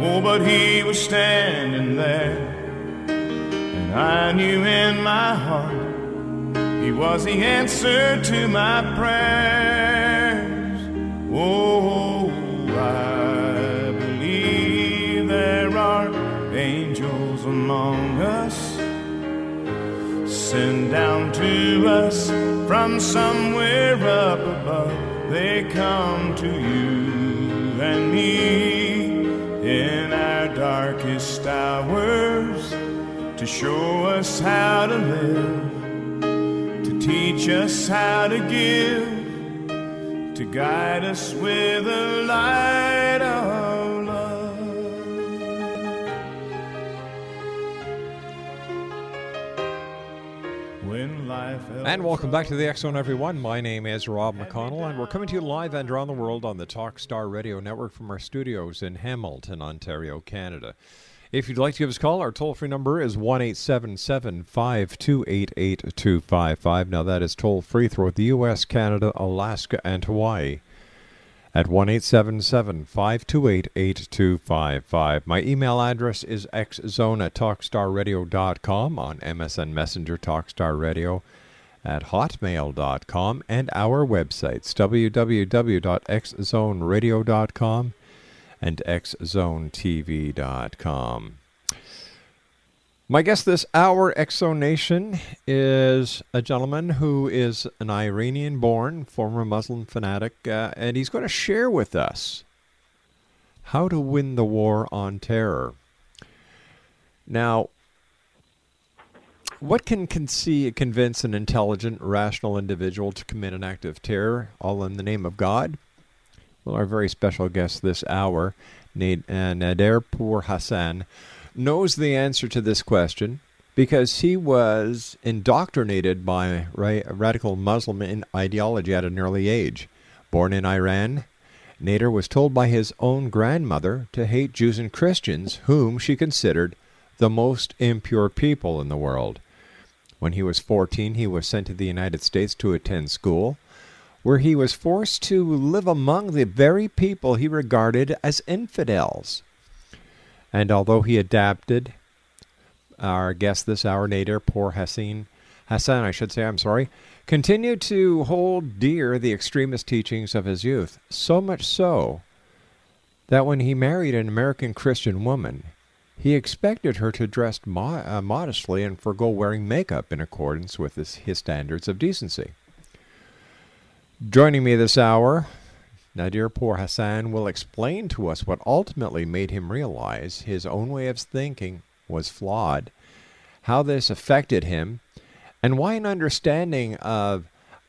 Oh, but he was standing there. And I knew in my heart he was the answer to my prayers. Oh, I believe there are angels among us. Sent down to us from somewhere up above. They come to you hours to show us how to live, to teach us how to give, to guide us with the light of love. And welcome back to the Zone, everyone. My name is Rob McConnell, and we're coming to you live and around the world on the Talkstar Radio Network from our studios in Hamilton, Ontario, Canada. If you'd like to give us a call, our toll free number is 1 877 528 8255. Now, that is toll free throughout the U.S., Canada, Alaska, and Hawaii at 1 877 528 8255. My email address is xzone at talkstarradio.com on MSN Messenger Talkstar Radio at hotmail.com and our websites www.xzoneradio.com and xzonetv.com. My guest this hour, X Zone Nation, is a gentleman who is an Iranian born, former Muslim fanatic, uh, and he's going to share with us How to Win the War on Terror. Now, what can convince an intelligent, rational individual to commit an act of terror, all in the name of God? Well, our very special guest this hour, uh, Nader Pourhassan, knows the answer to this question because he was indoctrinated by radical Muslim ideology at an early age. Born in Iran, Nader was told by his own grandmother to hate Jews and Christians, whom she considered the most impure people in the world. When he was 14, he was sent to the United States to attend school, where he was forced to live among the very people he regarded as infidels. And although he adapted, our guest this hour, Nader Pourhassan, Hassan, I should say, I'm sorry, continued to hold dear the extremist teachings of his youth, so much so that when he married an American Christian woman, he expected her to dress mo- uh, modestly and forego wearing makeup in accordance with his, his standards of decency. Joining me this hour, Nader Pourhassan will explain to us what ultimately made him realize his own way of thinking was flawed, how this affected him, and why an understanding of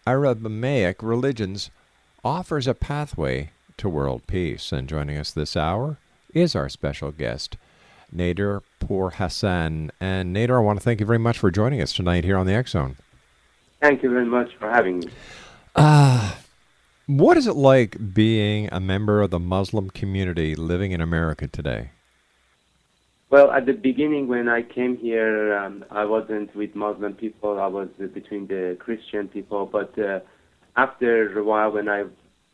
Abrahamic religions offers a pathway to world peace. And joining us this hour is our special guest, Nader Pourhassan. And Nader, I want to thank you very much for joining us tonight here on the Zone. Thank you very much for having me. Uh, what is it like being a member of the Muslim community living in America today? Well, at the beginning, when I came here, um, I wasn't with Muslim people. I was between the Christian people. But uh, after a while, when I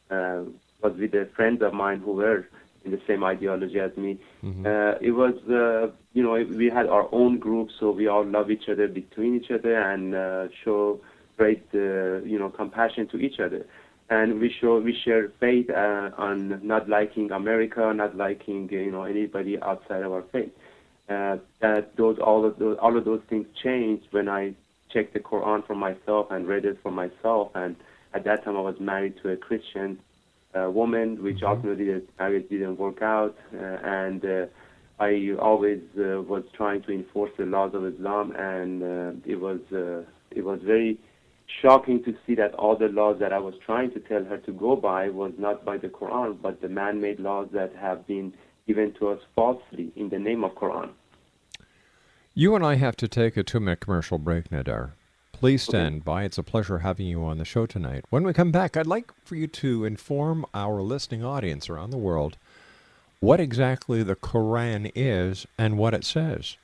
uh, was with a friend of mine who were in the same ideology as me. Mm-hmm. Uh, it was, uh, you know, we had our own group, so we all love each other between each other and uh, show great, uh, you know, compassion to each other. And we show we share faith uh, on not liking America, not liking you know anybody outside of our faith. Uh, that those all of those all of those things changed when I checked the Quran for myself and read it for myself. And at that time, I was married to a Christian uh, woman, which mm-hmm. ultimately the marriage didn't work out. Uh, and uh, I always uh, was trying to enforce the laws of Islam, and uh, it was uh, it was very shocking to see that all the laws that I was trying to tell her to go by was not by the Quran, but the man-made laws that have been given to us falsely in the name of Quran. You and I have to take a two-minute commercial break, Nader. Please stand okay. by. It's a pleasure having you on the show tonight. When we come back, I'd like for you to inform our listening audience around the world what exactly the Quran is and what it says.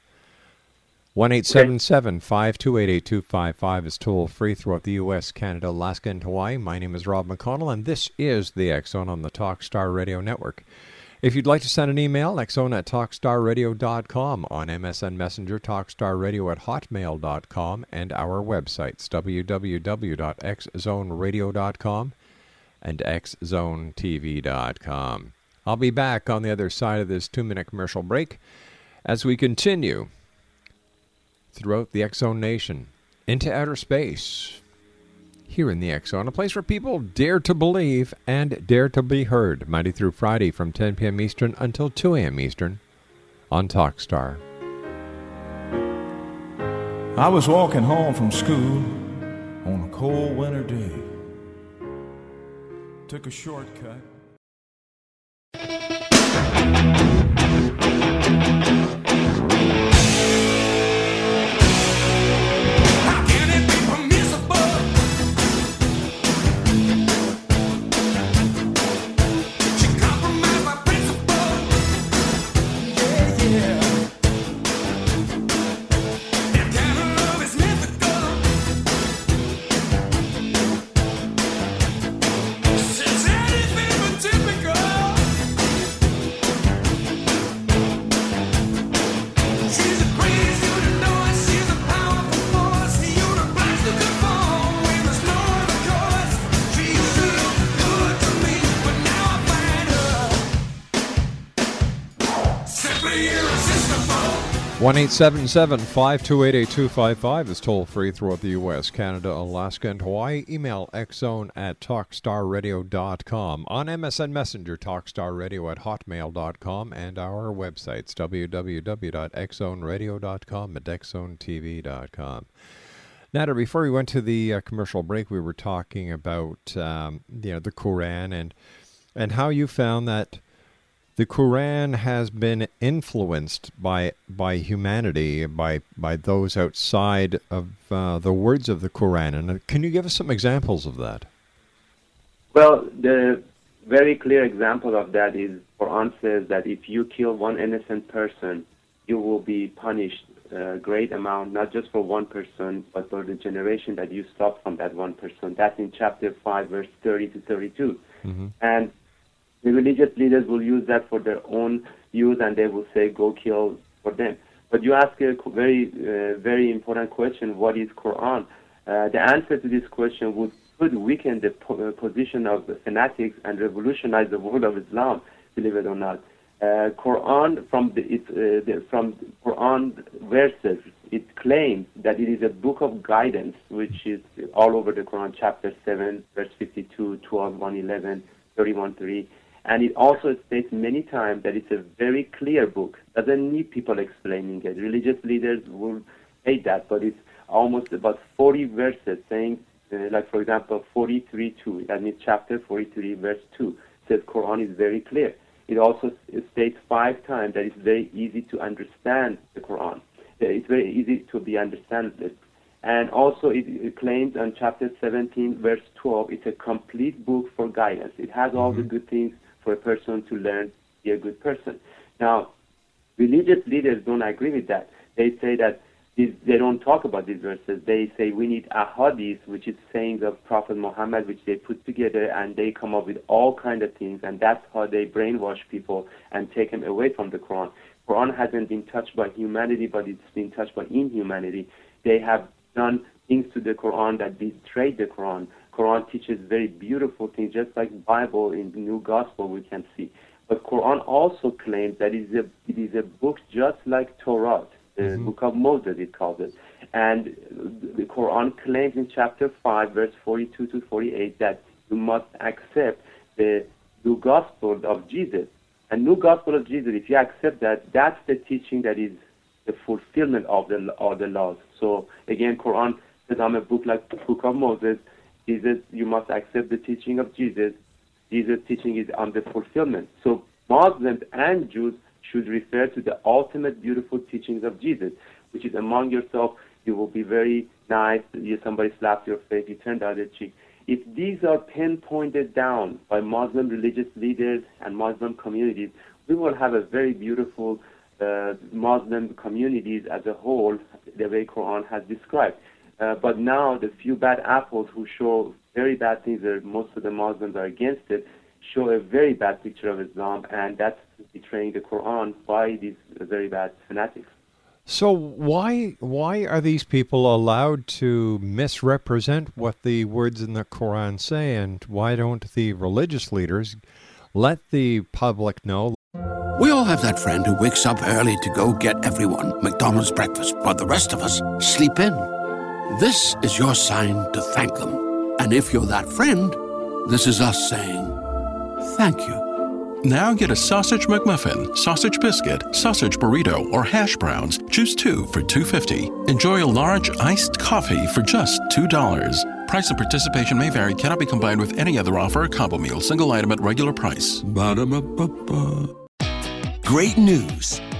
1 877 528 8255 is toll free throughout the U.S., Canada, Alaska, and Hawaii. My name is Rob McConnell, and this is the Zone on the Talkstar Radio Network. If you'd like to send an email, xzone at talkstarradio.com, on MSN Messenger, talkstarradio at hotmail.com, and our websites, www.xzoneradio.com and xzonetv.com. I'll be back on the other side of this two minute commercial break as we continue throughout the Zone Nation into outer space here in the Zone, a place where people dare to believe and dare to be heard, Monday through Friday from 10 p.m. Eastern until 2 a.m. Eastern on Talkstar. I was walking home from school on a cold winter day. Took a shortcut. One eight seven seven five two eight eight two five five is toll free throughout the U.S., Canada, Alaska, and Hawaii. Email xzone at talkstarradio.com. On MSN Messenger, talkstarradio at hotmail.com, and our websites, www.xzoneradio.com and xzonetv.com. Nader, before we went to the uh, commercial break, we were talking about um, you know the Quran and and how you found that the Quran has been influenced by by humanity, by by those outside of uh, the words of the Quran. And uh, can you give us some examples of that? Well, the very clear example of that is Quran says that if you kill one innocent person, you will be punished a great amount, not just for one person, but for the generation that you stop from that one person. That's in chapter 5, verse 30 to 32. Mm-hmm. And the religious leaders will use that for their own use and they will say, go kill for them. But you ask a very, uh, very important question what is Quran? Uh, the answer to this question would could weaken the po- uh, position of the fanatics and revolutionize the world of Islam, believe it or not. Uh, Quran from the, it, uh, the, from Quran verses, it claims that it is a book of guidance, which is all over the Quran, chapter 7, verse 52, 12, 111, 31, 3. And it also states many times that it's a very clear book. Doesn't need people explaining it. Religious leaders will hate that, but it's almost about 40 verses saying, uh, like for example, 43, 2. That means chapter 43, verse 2 says Quran is very clear. It also states five times that it's very easy to understand the Quran. It's very easy to be understood. And also it, it, claims on chapter 17, verse 12, it's a complete book for guidance. It has all mm-hmm. the good things for a person to learn be a good person. Now, religious leaders don't agree with that. They say that they don't talk about these verses. They say we need ahadith, which is sayings of Prophet Muhammad, which they put together and they come up with all kind of things, and that's how they brainwash people and take them away from the Quran. Quran hasn't been touched by humanity, but it's been touched by inhumanity. They have done things to the Quran that betrayed the Quran. Quran teaches very beautiful things, just like Bible in the New Gospel we can see. But Quran also claims that it is a, it is a book just like Torah, the mm-hmm. book of Moses, it calls it. And the Quran claims in chapter 5, verse 42 to 48, that you must accept the new gospel of Jesus. And new gospel of Jesus, if you accept that, that's the teaching that is the fulfillment of the of the laws. So again, Quran says, "I'm a book like the book of Moses." Jesus, you must accept the teaching of Jesus. Jesus' teaching is on the fulfillment. So Muslims and Jews should refer to the ultimate beautiful teachings of Jesus, which is among yourself, you will be very nice. You, somebody slaps your face, you turn the other cheek. If these are pinpointed down by Muslim religious leaders and Muslim communities, we will have a very beautiful uh, Muslim communities as a whole, the way Quran has described. Uh, but now the few bad apples who show very bad things, that most of the Muslims are against it, show a very bad picture of Islam, and that's betraying the Quran by these very bad fanatics. So why why are these people allowed to misrepresent what the words in the Quran say, and why don't the religious leaders let the public know? We all have that friend who wakes up early to go get everyone McDonald's breakfast, while the rest of us sleep in. This is your sign to thank them, and if you're that friend, this is us saying thank you. Now get a sausage McMuffin, sausage biscuit, sausage burrito, or hash browns. Choose two for $2.50. Enjoy a large iced coffee for just $2. Price and participation may vary, cannot be combined with any other offer or combo meal, single item at regular price. Ba-da-ba-ba-ba. Great news!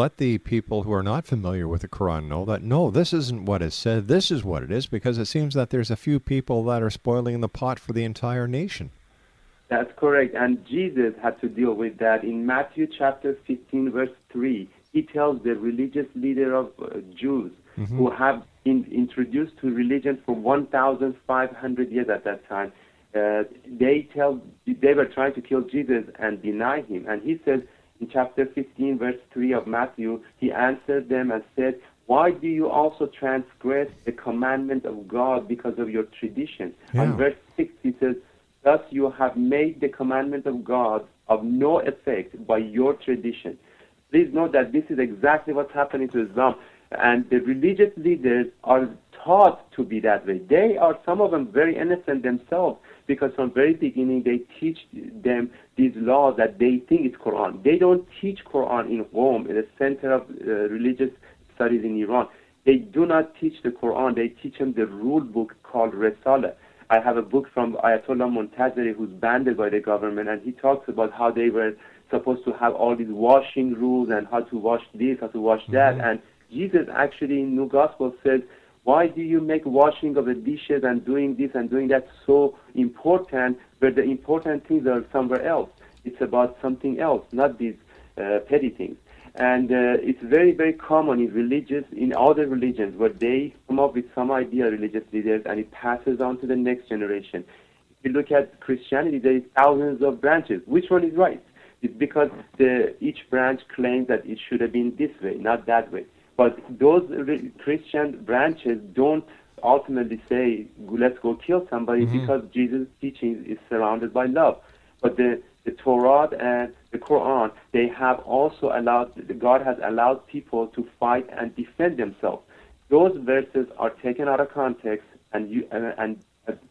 Let the people who are not familiar with the Quran know that no, this isn't what is said. This is what it is because it seems that there's a few people that are spoiling the pot for the entire nation. That's correct. And Jesus had to deal with that. In Matthew chapter 15, verse 3, he tells the religious leader of uh, Jews mm-hmm. who have been introduced to religion for 1,500 years at that time. Uh, they tell they were trying to kill Jesus and deny him, and he says in chapter 15, verse 3 of Matthew, he answered them and said, Why do you also transgress the commandment of God because of your tradition? Yeah. On verse 6, he says, Thus you have made the commandment of God of no effect by your tradition. Please note that this is exactly what's happening to Islam. And the religious leaders are taught to be that way. They are, some of them, very innocent themselves because from very beginning they teach them these laws that they think is Quran. They don't teach Quran in home, in the center of uh, religious studies in Iran. They do not teach the Quran. They teach them the rule book called Risala. I have a book from Ayatollah Montazeri who's banned by the government, and he talks about how they were supposed to have all these washing rules and how to wash this, how to wash that. Mm-hmm. And Jesus actually in New Gospel says, why do you make washing of the dishes and doing this and doing that so important, where the important things are somewhere else? It's about something else, not these uh, petty things. And uh, it's very, very common in religious, in other religions, where they come up with some idea, religious leaders, and it passes on to the next generation. If you look at Christianity, there is thousands of branches. Which one is right? It's because the, each branch claims that it should have been this way, not that way. But those Christian branches don't ultimately say, let's go kill somebody mm-hmm. because Jesus' teaching is surrounded by love. But the the Torah and the Quran, they have also allowed, God has allowed people to fight and defend themselves. Those verses are taken out of context and, you, and, and,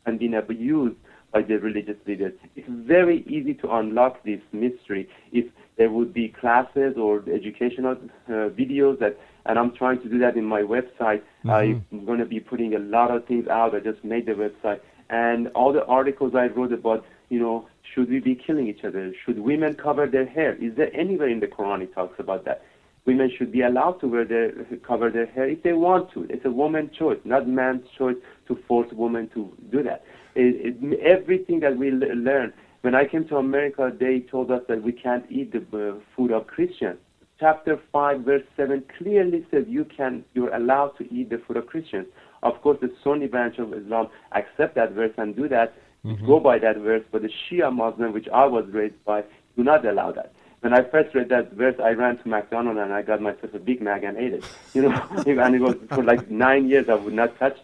and being abused by the religious leaders. It's very easy to unlock this mystery if there would be classes or educational uh, videos that, and I'm trying to do that in my website. Mm-hmm. I'm going to be putting a lot of things out. I just made the website. And all the articles I wrote about, you know, should we be killing each other? Should women cover their hair? Is there anywhere in the Quran it talks about that? Women should be allowed to wear their, cover their hair if they want to. It's a woman's choice, not man's choice to force women to do that. It, it, everything that we learn. When I came to America, they told us that we can't eat the uh, food of Christians. Chapter 5, verse 7 clearly says you can, you're allowed to eat the food of Christians. Of course, the Sunni branch of Islam accept that verse and do that, mm-hmm. go by that verse, but the Shia Muslim, which I was raised by, do not allow that. When I first read that verse, I ran to McDonald's and I got myself a Big Mac and ate it. You know, and it was for like nine years I would not touch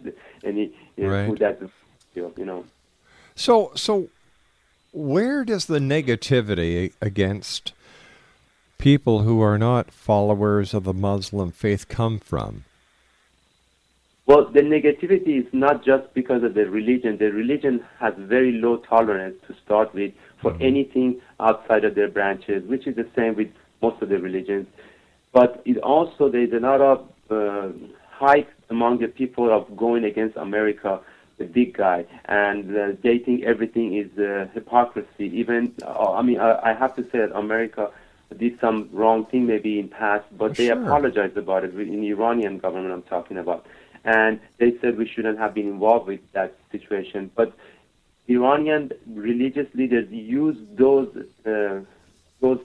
any you know, right. food that, you know. So, so where does the negativity against people who are not followers of the Muslim faith come from? Well, the negativity is not just because of the religion. The religion has very low tolerance to start with for mm-hmm. anything outside of their branches, which is the same with most of the religions. But it also, there's a lot of uh, hype among the people of going against America, the big guy, and uh, they think everything is uh, hypocrisy. Even, uh, I mean, I, I have to say that America did some wrong thing maybe in past, but they apologized about it in the Iranian government I'm talking about and they said we shouldn't have been involved with that situation. But Iranian religious leaders use those uh, those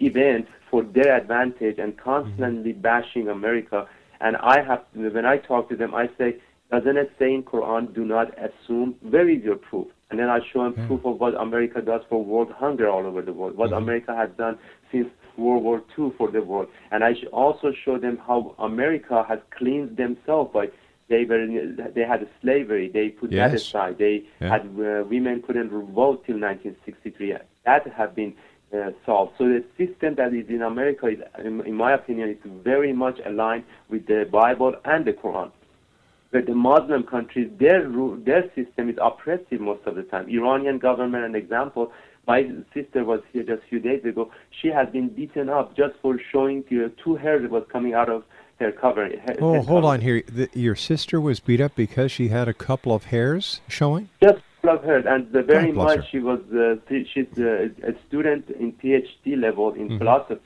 events for their advantage and constantly mm-hmm. bashing America. And I have, when I talk to them, I say, doesn't it say in Quran, do not assume? Where is your proof? And then I show them proof of what America does for world hunger all over the world, what mm-hmm. America has done since World War II for the world. And I also show them how America has cleansed themselves by they were they had slavery. They put yes. that aside. They yeah. had uh, women couldn't vote till 1963. That have been uh, solved. So the system that is in America is, in, in my opinion, is very much aligned with the Bible and the Quran. But the Muslim countries, their their system is oppressive most of the time. Iranian government, an example. My sister was here just a few days ago. She has been beaten up just for showing two hairs that was coming out of hair covering. oh, hold on here. The, your sister was beat up because she had a couple of hairs showing. Just of her, and the very much her. she was. Uh, she's a, a, student in PhD level in mm-hmm. philosophy,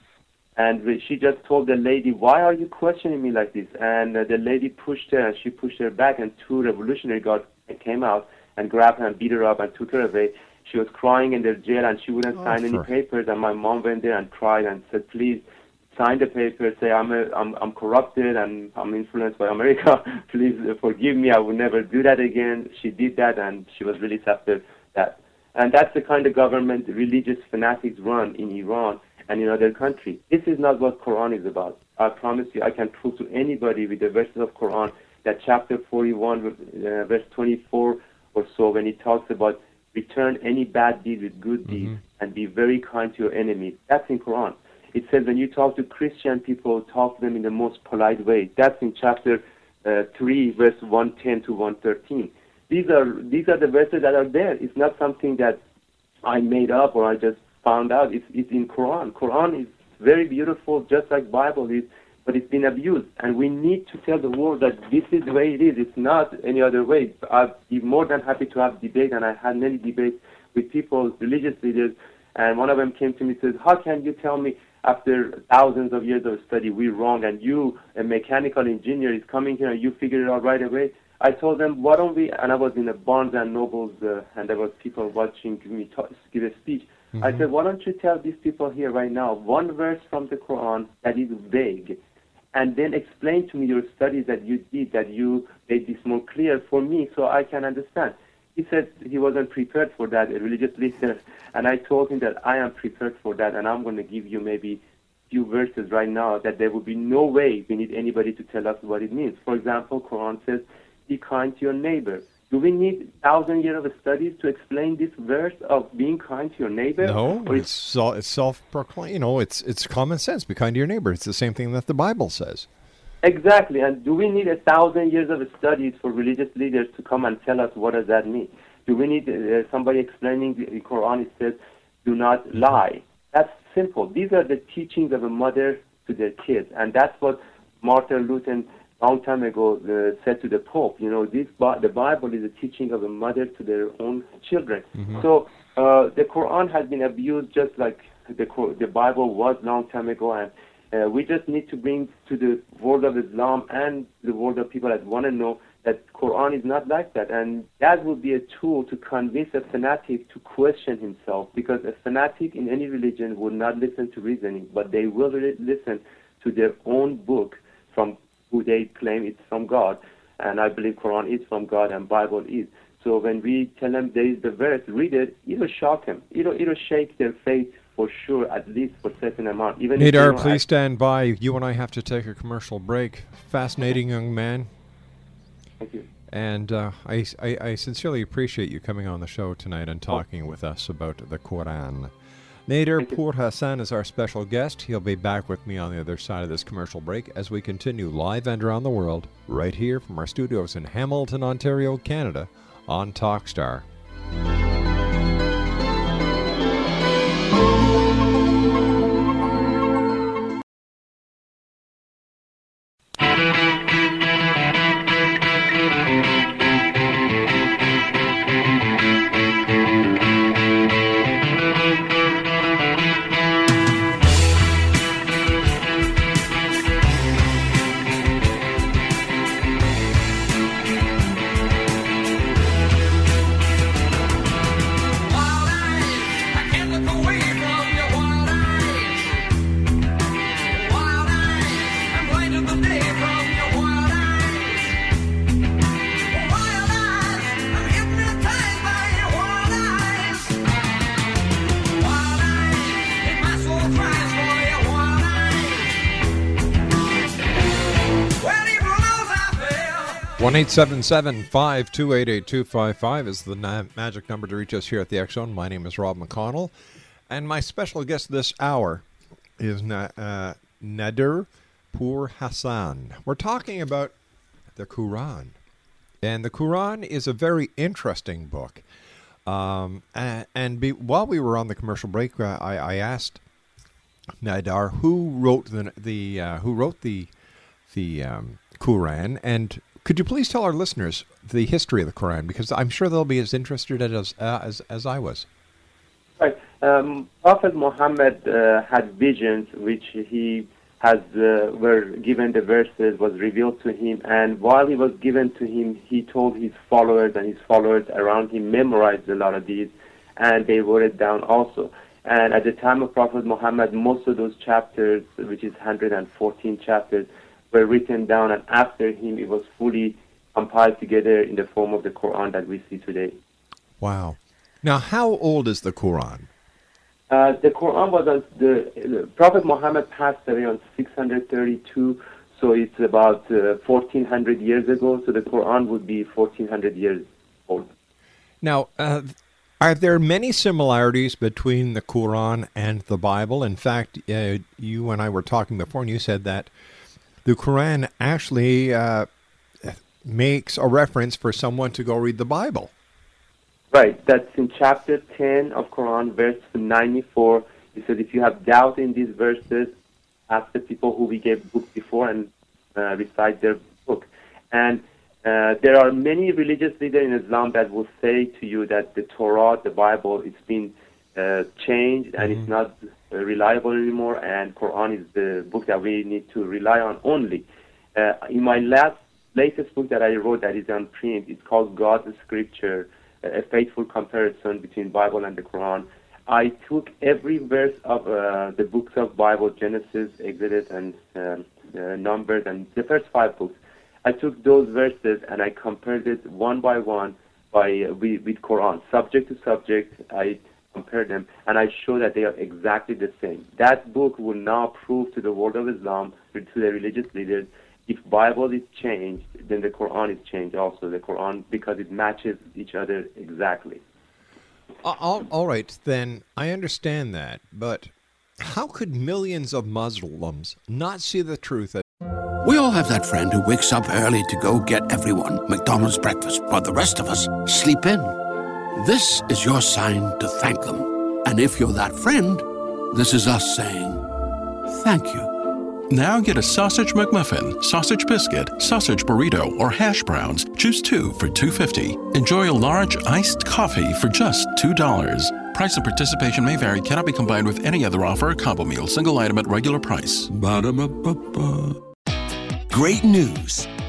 and she just told the lady, "Why are you questioning me like this?" And uh, the lady pushed her, and she pushed her back, and two revolutionary guards came out and grabbed her and beat her up and took her away. She was crying in the jail, and she wouldn't oh, sign any papers. And my mom went there and cried and said, "Please." sign the paper, say I'm a, I'm I'm corrupted and I'm influenced by America. Please forgive me. I will never do that again. She did that, and she was released after that. And that's the kind of government religious fanatics run in Iran and in other countries. This is not what Quran is about. I promise you, I can prove to anybody with the verses of Quran that chapter 41, uh, verse 24 or so, when it talks about return any bad deed with good mm-hmm. deeds and be very kind to your enemies. That's in Quran. It says when you talk to Christian people, talk to them in the most polite way. That's in chapter uh, 3, verse 110 to 113. These are these are the verses that are there. It's not something that I made up or I just found out. It's, it's in Quran. Quran is very beautiful, just like Bible is, but it's been abused. And we need to tell the world that this is the way it is. It's not any other way. I'd be more than happy to have debate, and I had many debates with people, religious leaders, and one of them came to me and said, how can you tell me after thousands of years of study we're wrong, and you, a mechanical engineer, is coming here and you figure it out right away? I told them, why don't we, and I was in a Barnes and Nobles, uh, and there was people watching me talk, give a speech. Mm-hmm. I said, why don't you tell these people here right now one verse from the Quran that is vague, and then explain to me your studies that you did, that you made this more clear for me so I can understand. He said he wasn't prepared for that, a religious leader, and I told him that I am prepared for that, and I'm going to give you maybe few verses right now that there will be no way we need anybody to tell us what it means. For example, Quran says, be kind to your neighbor. Do we need thousand years of studies to explain this verse of being kind to your neighbor? No, it's it's self-proclaimed. You know, it's it's common sense. Be kind to your neighbor. It's the same thing that the Bible says. Exactly. And do we need a thousand years of studies for religious leaders to come and tell us what does that mean? Do we need uh, somebody explaining the Quran? It says, "Do not lie." That's simple. These are the teachings of a mother to their kids, and that's what Martin Luther long time ago uh, said to the Pope, you know, this the Bible is a teaching of a mother to their own children. Mm-hmm. So uh, the Quran has been abused just like the the Bible was long time ago, and uh, we just need to bring to the world of Islam and the world of people that want to know that Quran is not like that, and that would be a tool to convince a fanatic to question himself, because a fanatic in any religion would not listen to reasoning, but they will listen to their own book from who they claim it's from God. And I believe Quran is from God and Bible is. So when we tell them there is the verse, read it, it'll shock them. It'll, it'll shake their faith for sure, at least for a certain amount. Even Nader, please stand by. You and I have to take a commercial break. Fascinating young man. Thank you. And uh, I, I, I sincerely appreciate you coming on the show tonight and talking oh. with us about the Quran. Nader Pourhassan is our special guest. He'll be back with me on the other side of this commercial break as we continue live and around the world, right here from our studios in Hamilton, Ontario, Canada, on Talkstar. 877 is the magic number to reach us here at the X Zone. My name is Rob McConnell, and my special guest this hour is na- uh, Nader Pourhassan. We're talking about the Quran, and the Quran is a very interesting book. Um, and, and be, while we were on the commercial break, uh, I, I, asked Nader who wrote the, the uh, who wrote the the um, Quran, and could you please tell our listeners the history of the Quran? Because I'm sure they'll be as interested as uh, as, as I was. Right. Um, Prophet Muhammad uh, had visions which he has uh, were given the verses was revealed to him, and while he was given to him, he told his followers and his followers around him memorized a lot of these, and they wrote it down also. And at the time of Prophet Muhammad, most of those chapters, which is 114 chapters, were written down, and after him, it was fully compiled together in the form of the Quran that we see today. Wow. Now, how old is the Quran? Uh, the Quran was on the, the Prophet Muhammad passed away on 632, so it's about uh, 1400 years ago. So the Quran would be 1400 years old. Now, uh, are there many similarities between the Quran and the Bible? In fact, uh, you and I were talking before, and you said that the Quran actually uh, makes a reference for someone to go read the Bible. Right. That's in chapter 10 of Quran, verse 94. It says, if you have doubt in these verses, ask the people who we gave book before and uh, recite their book. And uh, there are many religious leaders in Islam that will say to you that the Torah, the Bible, it's been uh, changed and mm-hmm. it's not uh, reliable anymore, and Quran is the book that we need to rely on only. Uh, in my last latest book that I wrote that is on print, it's called God's Scripture, a faithful comparison between Bible and the Quran. I took every verse of uh, the books of Bible, Genesis, Exodus, and uh, uh, Numbers, and the first five books. I took those verses and I compared it one by one by uh, with, with Quran, subject to subject. I compared them and I show that they are exactly the same. That book will now prove to the world of Islam, to the religious leaders, if Bible is changed, then the Quran is changed also. The Quran because it matches each other exactly. all, all right, then I understand that, but how could millions of Muslims not see the truth? We all have that friend who wakes up early to go get everyone McDonald's breakfast, while the rest of us sleep in. This is your sign to thank them. And if you're that friend, this is us saying thank you. Now get a sausage McMuffin, sausage biscuit, sausage burrito, or hash browns. Choose two for two fifty. Enjoy a large iced coffee for just two dollars. Price and participation may vary. Cannot be combined with any other offer or combo meal. Single item at regular price. Ba-da-ba-ba-ba. Great news!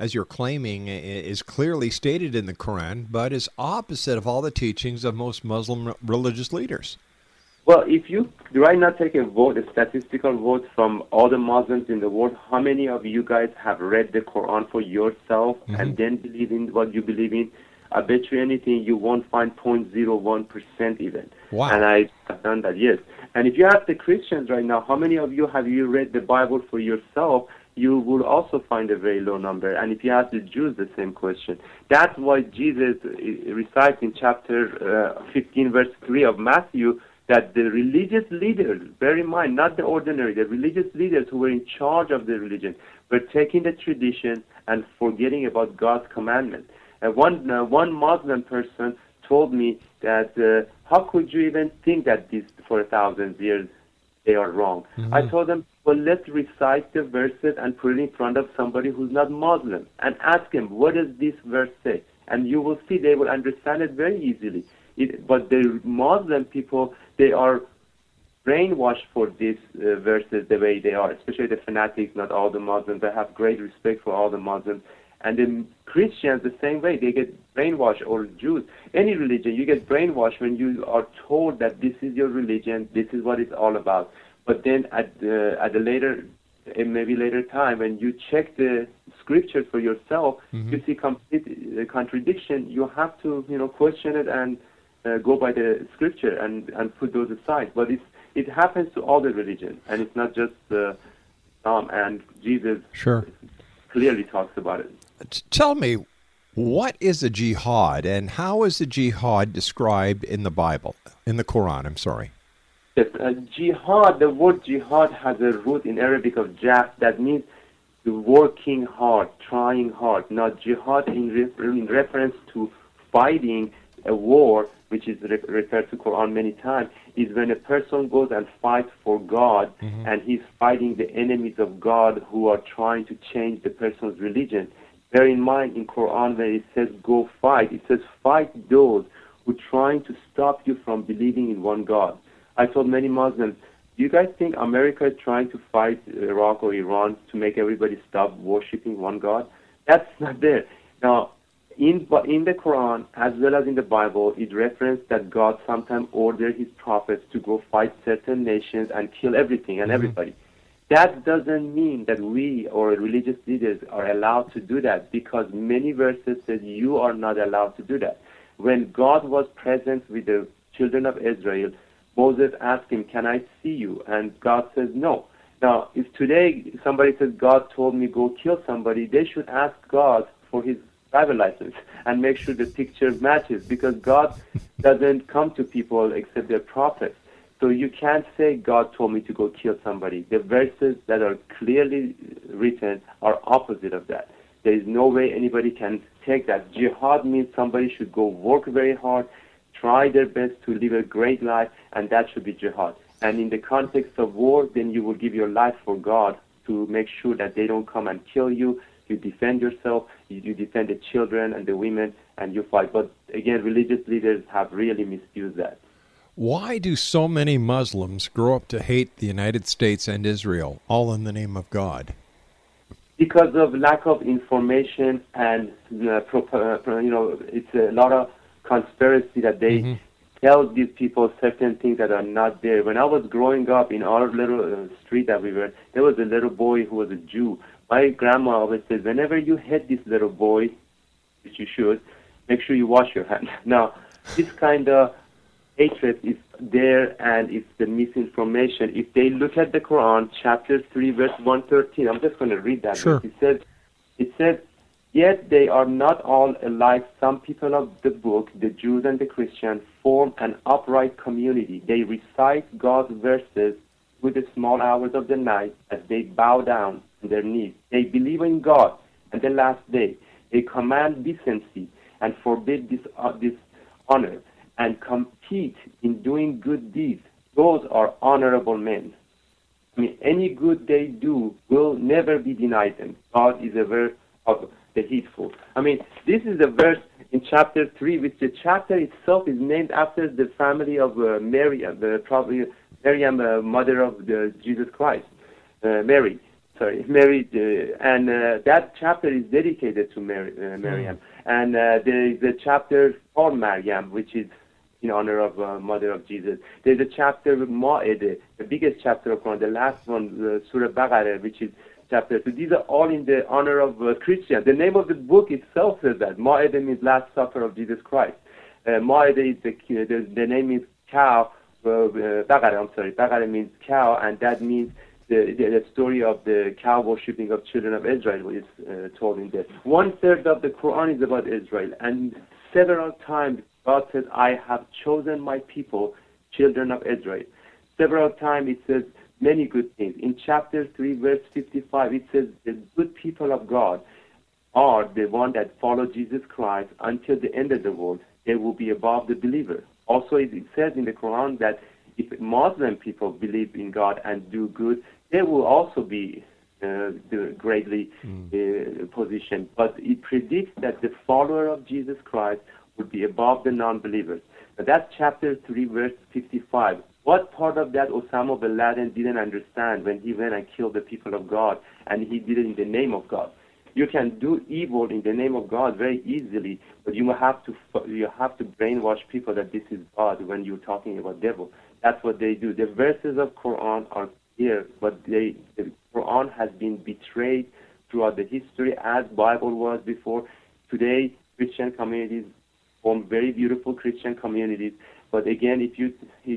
as you're claiming is clearly stated in the Quran, but is opposite of all the teachings of most Muslim religious leaders. Well, if you right now take a vote, a statistical vote from all the Muslims in the world, how many of you guys have read the Quran for yourself mm-hmm. and then believe in what you believe in? I bet you anything you won't find 0.01% even. Wow. And I have done that, yes. And if you ask the Christians right now, how many of you have you read the Bible for yourself? You will also find a very low number. And if you ask the Jews the same question, that's why Jesus recites in chapter uh, 15, verse 3 of Matthew, that the religious leaders, bear in mind, not the ordinary, the religious leaders who were in charge of the religion, were taking the tradition and forgetting about God's commandment. And one, uh, one Muslim person told me that uh, how could you even think that this for a thousand years they are wrong? Mm-hmm. I told them well, let's recite the verses and put it in front of somebody who's not Muslim and ask him, what does this verse say? And you will see they will understand it very easily. It, but the Muslim people, they are brainwashed for these uh, verses the way they are, especially the fanatics, not all the Muslims. I have great respect for all the Muslims. And the Christians, the same way, they get brainwashed, or Jews, any religion, you get brainwashed when you are told that this is your religion, this is what it's all about. But then at the, at a later, maybe later time, when you check the scriptures for yourself, mm-hmm. you see complete uh, contradiction. You have to, you know, question it and uh, go by the scripture and, and put those aside. But it's, it happens to all the religions, and it's not just uh, Islam. And Jesus sure. clearly talks about it. Tell me, what is a jihad, and how is the jihad described in the Bible, in the Quran? I'm sorry. Uh, jihad, the word jihad has a root in Arabic of jah, that means working hard, trying hard. Not jihad in, re- in reference to fighting a war which is re- referred to Quran many times, is when a person goes and fights for God Mm-hmm. and he's fighting the enemies of God who are trying to change the person's religion. Bear in mind in Quran when it says go fight, it says fight those who are trying to stop you from believing in one God. I told many Muslims, do you guys think America is trying to fight Iraq or Iran to make everybody stop worshiping one God? That's not there. Now, in in the Quran as well as in the Bible, it referenced that God sometimes ordered His prophets to go fight certain nations and kill everything and mm-hmm. everybody. That doesn't mean that we or religious leaders are allowed to do that because many verses said you are not allowed to do that. When God was present with the children of Israel, Moses asked him, "Can I see you?" And God says, "No." Now, if today somebody says God told me go kill somebody, they should ask God for his driver license and make sure the picture matches because God doesn't come to people except their prophets. So you can't say God told me to go kill somebody. The verses that are clearly written are opposite of that. There is no way anybody can take that. Jihad means somebody should go work very hard, try their best to live a great life, and that should be jihad. And in the context of war, then you will give your life for God to make sure that they don't come and kill you. You defend yourself, you, defend the children and the women, and you fight. But again, religious leaders have really misused that. Why do so many Muslims grow up to hate the United States and Israel, all in the name of God? Because of lack of information and uh, uh, you know, it's a lot of conspiracy that they tell these people certain things that are not there. When I was growing up in our little uh, street that we were, there was a little boy who was a Jew. My grandma always said, whenever you hit this little boy, which you should, make sure you wash your hands. Now, this kind of hatred is there and it's the misinformation. If they look at the Quran, chapter 3, verse 113, I'm just going to read that. Sure. It says, it says, Yet they are not all alike. Some people of the book, the Jews and the Christians, form an upright community. They recite God's verses with the small hours of the night as they bow down on their knees. They believe in God and the last day. They command decency and forbid dis- uh, dishonor and compete in doing good deeds. Those are honorable men. I mean, any good they do will never be denied them. God is aware of the heedful. I mean, this is a verse in chapter 3, which the chapter itself is named after the family of uh, Mary, uh, the probably Miriam, uh, mother of the Jesus Christ, uh, Mary. Sorry, Mary, uh, and uh, that chapter is dedicated to Mary, uh, Miriam. And uh, there is a chapter for Maryam, which is in honor of uh, Mother of Jesus. There's a chapter with Ma'idah, the biggest chapter of Quran, the last one, Surah Baqarah, which is chapter 2. These are all in the honor of uh, Christians. The name of the book itself says that. Ma'idah means Last Supper of Jesus Christ. Uh, is the, the, the name is cow. Uh, uh, Baqarah, I'm sorry. Baqarah means cow, and that means the, the, the story of the cow worshipping of children of Israel is uh, told in there. One third of the Quran is about Israel, and several times God says, I have chosen my people, children of Israel. Several times it says many good things. In chapter 3, verse 55, it says, The good people of God are the one that follow Jesus Christ until the end of the world. They will be above the believer. Also, it says in the Quran that if Muslim people believe in God and do good, they will also be uh, greatly uh, positioned. But it predicts that the follower of Jesus Christ would be above the non-believers. Now that's chapter 3, verse 55. What part of that Osama bin Laden didn't understand when he went and killed the people of God, and he did it in the name of God? You can do evil in the name of God very easily, but you have to you have to brainwash people that this is God when you're talking about devil. That's what they do. The verses of Quran are clear, but they, the Quran has been betrayed throughout the history as Bible was before. Today, Christian communities form very beautiful Christian communities. But again, if you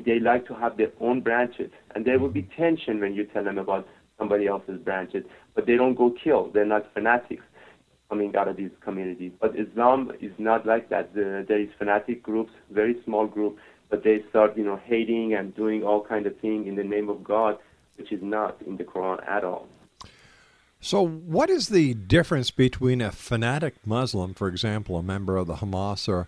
they like to have their own branches, and there will be tension when you tell them about somebody else's branches, but they don't go kill. They're not fanatics coming out of these communities. But Islam is not like that. The, there is fanatic groups, very small group, but they start, you know, hating and doing all kind of things in the name of God, which is not in the Quran at all. So, what is the difference between a fanatic Muslim, for example, a member of the Hamas or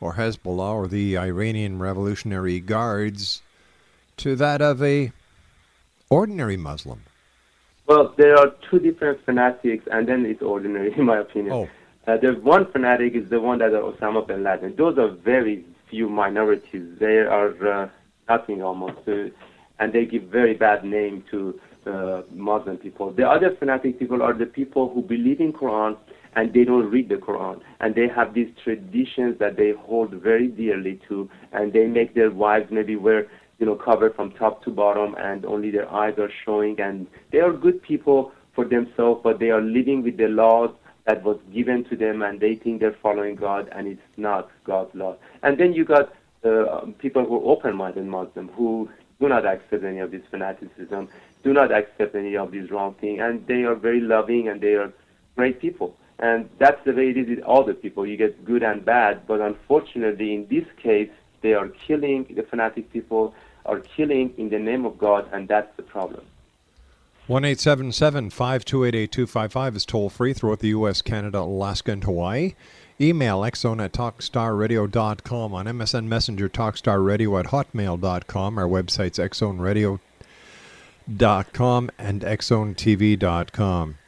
or Hezbollah or the Iranian Revolutionary Guards to that of a ordinary Muslim? Well, there are two different fanatics, and then it's ordinary, in my opinion. Oh. Uh, the one fanatic is the one that are Osama bin Laden. Those are very few minorities. They are uh, nothing almost, uh, and they give very bad name to uh, Muslim people. The other fanatic people are the people who believe in Quran and they don't read the Quran, and they have these traditions that they hold very dearly to, and they make their wives maybe wear you know covered from top to bottom, and only their eyes are showing, and they are good people for themselves, but they are living with the laws that was given to them, and they think they're following God, and it's not God's law. And then you got uh, people who are open-minded Muslim who do not accept any of this fanaticism, do not accept any of these wrong things, and they are very loving and they are great people. And that's the way it is with all the people. You get good and bad, but unfortunately, in this case, they are killing the fanatic people, are killing in the name of God, and that's the problem. 1 528 is toll free throughout the U.S., Canada, Alaska, and Hawaii. Email xzone at talkstarradio.com. On MSN Messenger, talkstarradio at hotmail.com. Our website's xzoneradio.com and xzonetv.com.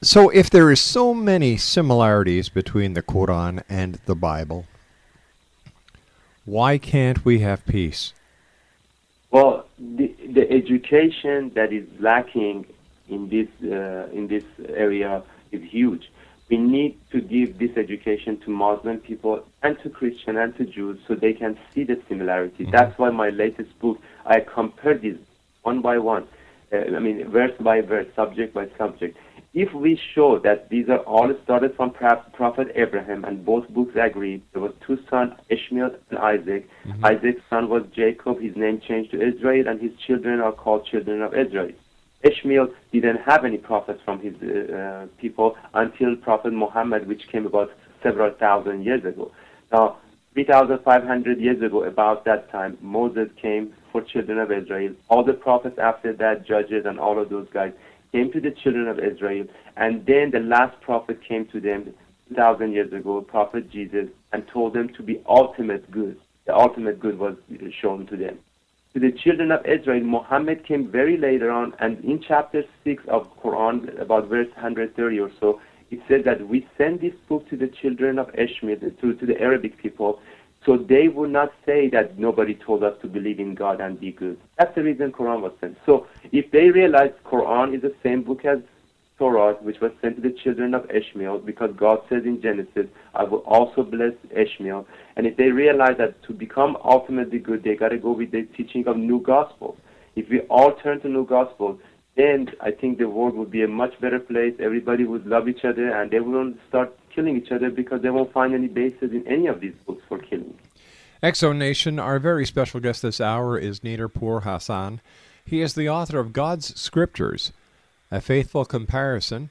So, if there is so many similarities between the Quran and the Bible, why can't we have peace? Well, the, the education that is lacking in this uh, in this area is huge. We need to give this education to Muslim people and to Christian and to Jews so they can see the similarity. Mm-hmm. That's why my latest book I compare these one by one. Uh, I mean, verse by verse, subject by subject if we show that these are all started from Prophet Abraham and both books agree, there were two sons, Ishmael and Isaac. Mm-hmm. Isaac's son was Jacob, his name changed to Israel, and his children are called children of Israel. Ishmael didn't have any prophets from his uh, people until Prophet Muhammad, which came about several thousand years ago. Now, 3,500 years ago, about that time, Moses came for children of Israel. All the prophets after that, judges and all of those guys, came to the children of Israel, and then the last prophet came to them 2,000 years ago, Prophet Jesus, and told them to be ultimate good. The ultimate good was shown to them. To the children of Israel, Muhammad came very later on, and in chapter 6 of Quran, about verse 130 or so, it says that we send this book to the children of Ishmael, to, to the Arabic people, so they would not say that nobody told us to believe in God and be good. That's the reason Quran was sent. So if they realize Quran is the same book as Torah, which was sent to the children of Ishmael, because God says in Genesis, I will also bless Ishmael. And if they realize that to become ultimately good, they got to go with the teaching of new gospel. If we all turn to new gospel, then I think the world would be a much better place. Everybody would love each other, and they wouldn't start killing each other because they won't find any basis in any of these books for killing. X Zone Nation, our very special guest this hour is Nader Pourhassan. He is the author of God's Scriptures, a faithful comparison,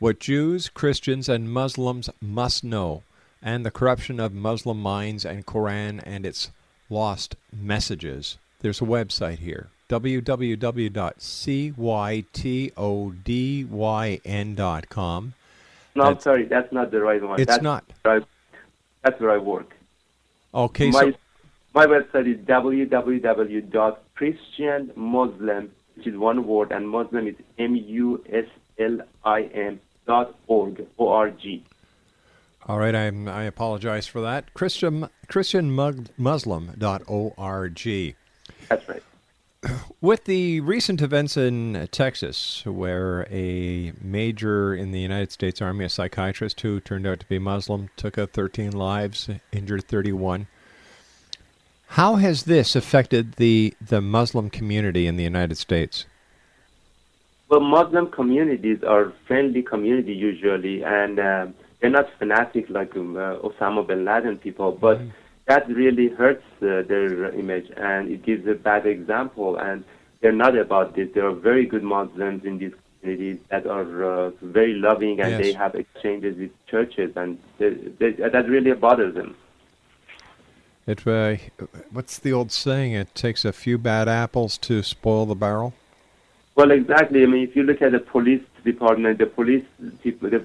what Jews, Christians, and Muslims must know, and the corruption of Muslim minds and Quran and its lost messages. There's a website here www.cytodyn.com. No, I'm sorry, that's not the right one. It's that's not. Where I, that's where I work. Okay, my, so my website is www.christianmuslim, which is one word, and Muslim is M-U-S-L-I-M dot org, O-R-G. All right, I'm, I apologize for that. Christian ChristianMuslim.org. That's right. With the recent events in Texas, where a major in the United States Army, a psychiatrist who turned out to be Muslim, took out 13 lives, injured 31, how has this affected the, the Muslim community in the United States? Well, Muslim communities are friendly community usually, and uh, they're not fanatic like um, uh, Osama bin Laden people, but. Mm that really hurts uh, their image and it gives a bad example. And they're not about this. There are very good Muslims in these communities that are uh, very loving and yes. they have exchanges with churches, and they, they, that really bothers them. It uh, what's the old saying? It takes a few bad apples to spoil the barrel. Well, exactly. I mean, if you look at the police department, the police people, the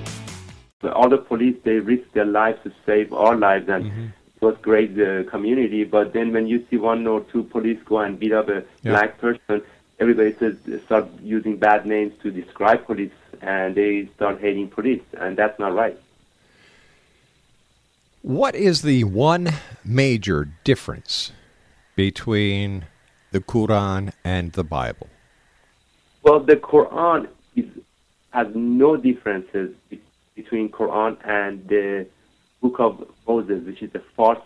All the police they risk their lives to save our lives and Mm-hmm. it was great the community but then when you see one or two police go and beat up a Yeah. black person everybody says start using bad names to describe police and they start hating police and that's not right What is the one major difference between the Quran and the Bible? well the quran is has no differences between quran and the book of moses which is the first,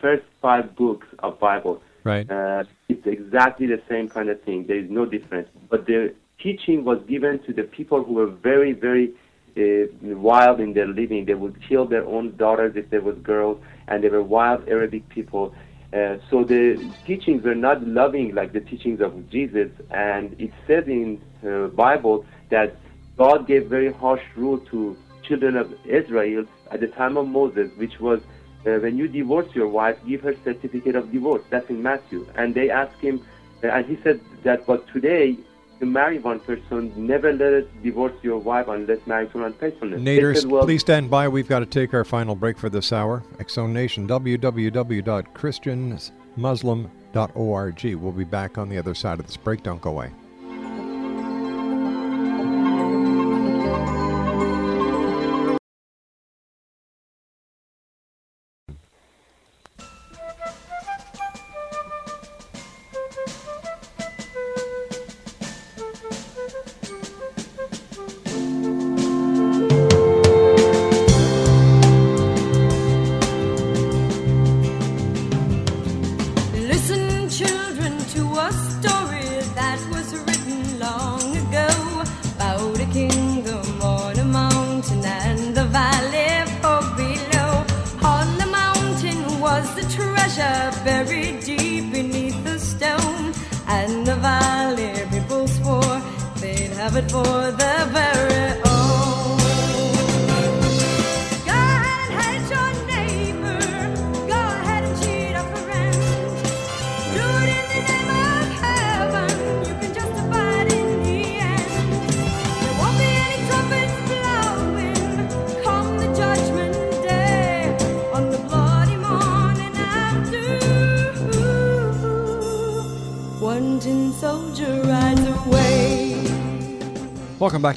first five books of bible Right. Uh, it's exactly the same kind of thing. There is no difference. But the teaching was given to the people who were very, very uh, wild in their living. They would kill their own daughters if they were girls, and they were wild Arabic people. Uh, so the teachings were not loving like the teachings of Jesus. And it said in uh, Bible that God gave very harsh rule to children of Israel at the time of Moses, which was uh, when you divorce your wife, give her certificate of divorce. That's in Matthew. And they asked him, uh, and he said that, but today, to marry one person, never let us divorce your wife unless married to unfaithfulness. Naders, said, well, please stand by. We've got to take our final break for this hour. X Zone Nation, www.christiansmuslim.org. We'll be back on the other side of this break. Don't go away.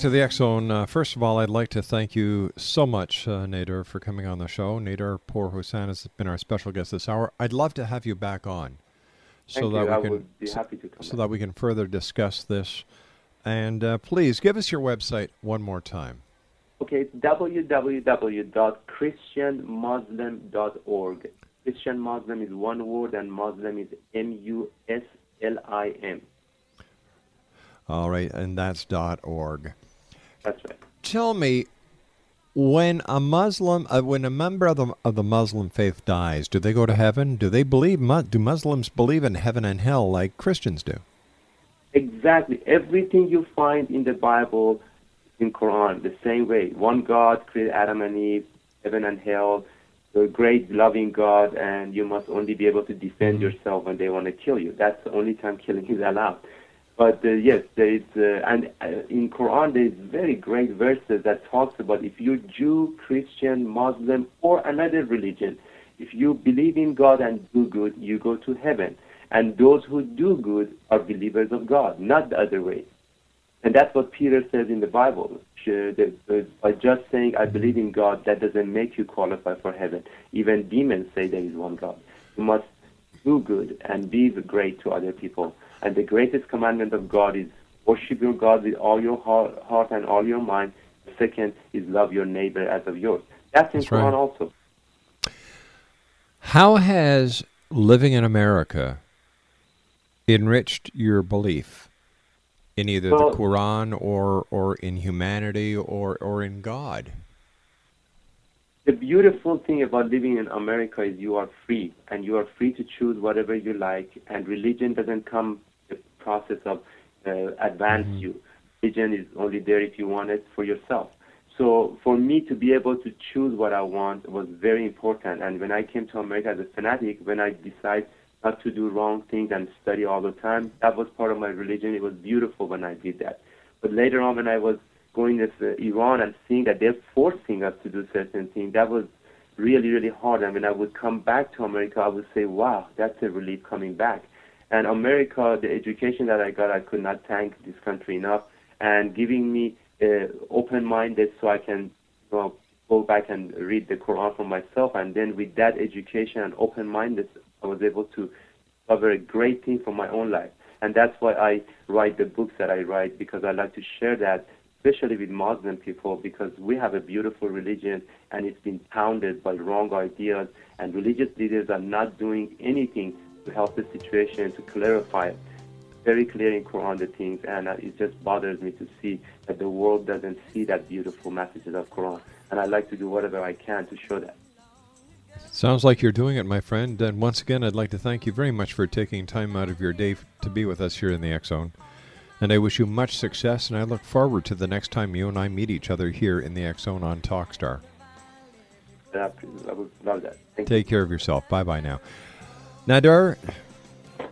To the X Zone. Uh, first of all, I'd like to thank you so much, uh, Nader, for coming on the show. Nader Pourhassan has been our special guest this hour. I'd love to have you back on, so Thank that you. we I can so- happy to come so that we can further discuss this. And uh, please give us your website one more time. Okay, it's www.christianmuslim.org. Christian Muslim is one word, and Muslim is M U S L I M. All right, and that's .org. That's right. Tell me, when a Muslim, uh, when a member of the of the Muslim faith dies, do they go to heaven? Do they believe? Mu- Do Muslims believe in heaven and hell like Christians do? Exactly. Everything you find in the Bible, in Quran, the same way. One God created Adam and Eve, heaven and hell, a great loving God, and you must only be able to defend yourself when they want to kill you. That's the only time killing is allowed. But uh, yes, there is, uh, and uh, in Quran there is very great verses that talks about if you're Jew, Christian, Muslim, or another religion, if you believe in God and do good, you go to heaven. And those who do good are believers of God, not the other way. And that's what Peter says in the Bible. By just saying, I believe in God, that doesn't make you qualify for heaven. Even demons say there is one God. You must do good and be the great to other people. And the greatest commandment of God is worship your God with all your heart, heart and all your mind. The second is love your neighbor as of yours. That's in That's Quran right. also. How has living in America enriched your belief in either Well- the Quran or, or in humanity or, or in God? The beautiful thing about living in America is you are free, and you are free to choose whatever you like, and religion doesn't come process of uh, advance you. Religion is only there if you want it for yourself. So for me to be able to choose what I want was very important. And when I came to America as a fanatic, when I decided not to do wrong things and study all the time, that was part of my religion. It was beautiful when I did that. But later on, when I was going to uh, Iran and seeing that they're forcing us to do certain things, that was really, really hard. And when I would come back to America, I would say, wow, that's a relief coming back. And America, the education that I got, I could not thank this country enough. And giving me uh, open-minded so I can you go back and read the Quran for myself. And then with that education and open-minded, I was able to discover a great thing for my own life. And that's why I write the books that I write because I like to share that, especially with Muslim people, because we have a beautiful religion and it's been pounded by wrong ideas, and religious leaders are not doing anything to help the situation to clarify it. Very clear in Quran the things, and uh, it just bothers me to see that the world doesn't see that beautiful messages of Quran. And I like to do whatever I can to show that. Sounds like you're doing it, my friend. And once again, I'd like to thank you very much for taking time out of your day to be with us here in the X Zone. And I wish you much success, and I look forward to the next time you and I meet each other here in the X Zone on Talkstar. I, would love that. Thank Take care of yourself. Bye bye now. Nadar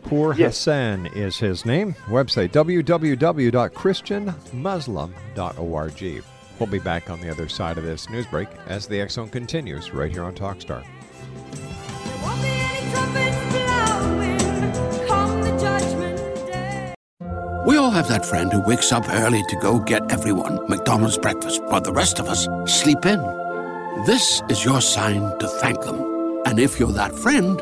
Pour Hassan is his name. Website www.christianmuslim.org. We'll be back on the other side of this news break as the X Zone continues right here on Talkstar. Come the judgment day. We all have that friend who wakes up early to go get everyone McDonald's breakfast, while the rest of us sleep in. This is your sign to thank them. And if you're that friend,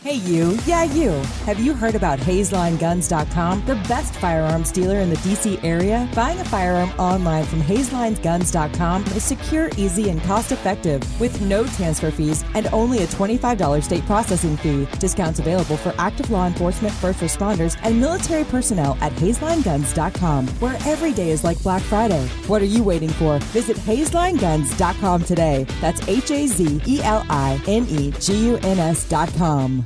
Hey, you. Yeah, you. Have you heard about HazelIneGuns.com, the best firearms dealer in the DC area? Buying a firearm online from HazelIneGuns.com is secure, easy, and cost effective with no transfer fees and only a $25 state processing fee. Discounts available for active law enforcement, first responders, and military personnel at HazelIneGuns.com, where every day is like Black Friday. What are you waiting for? Visit HazelIneGuns.com today. That's H A Z E L I N E G U N S.com.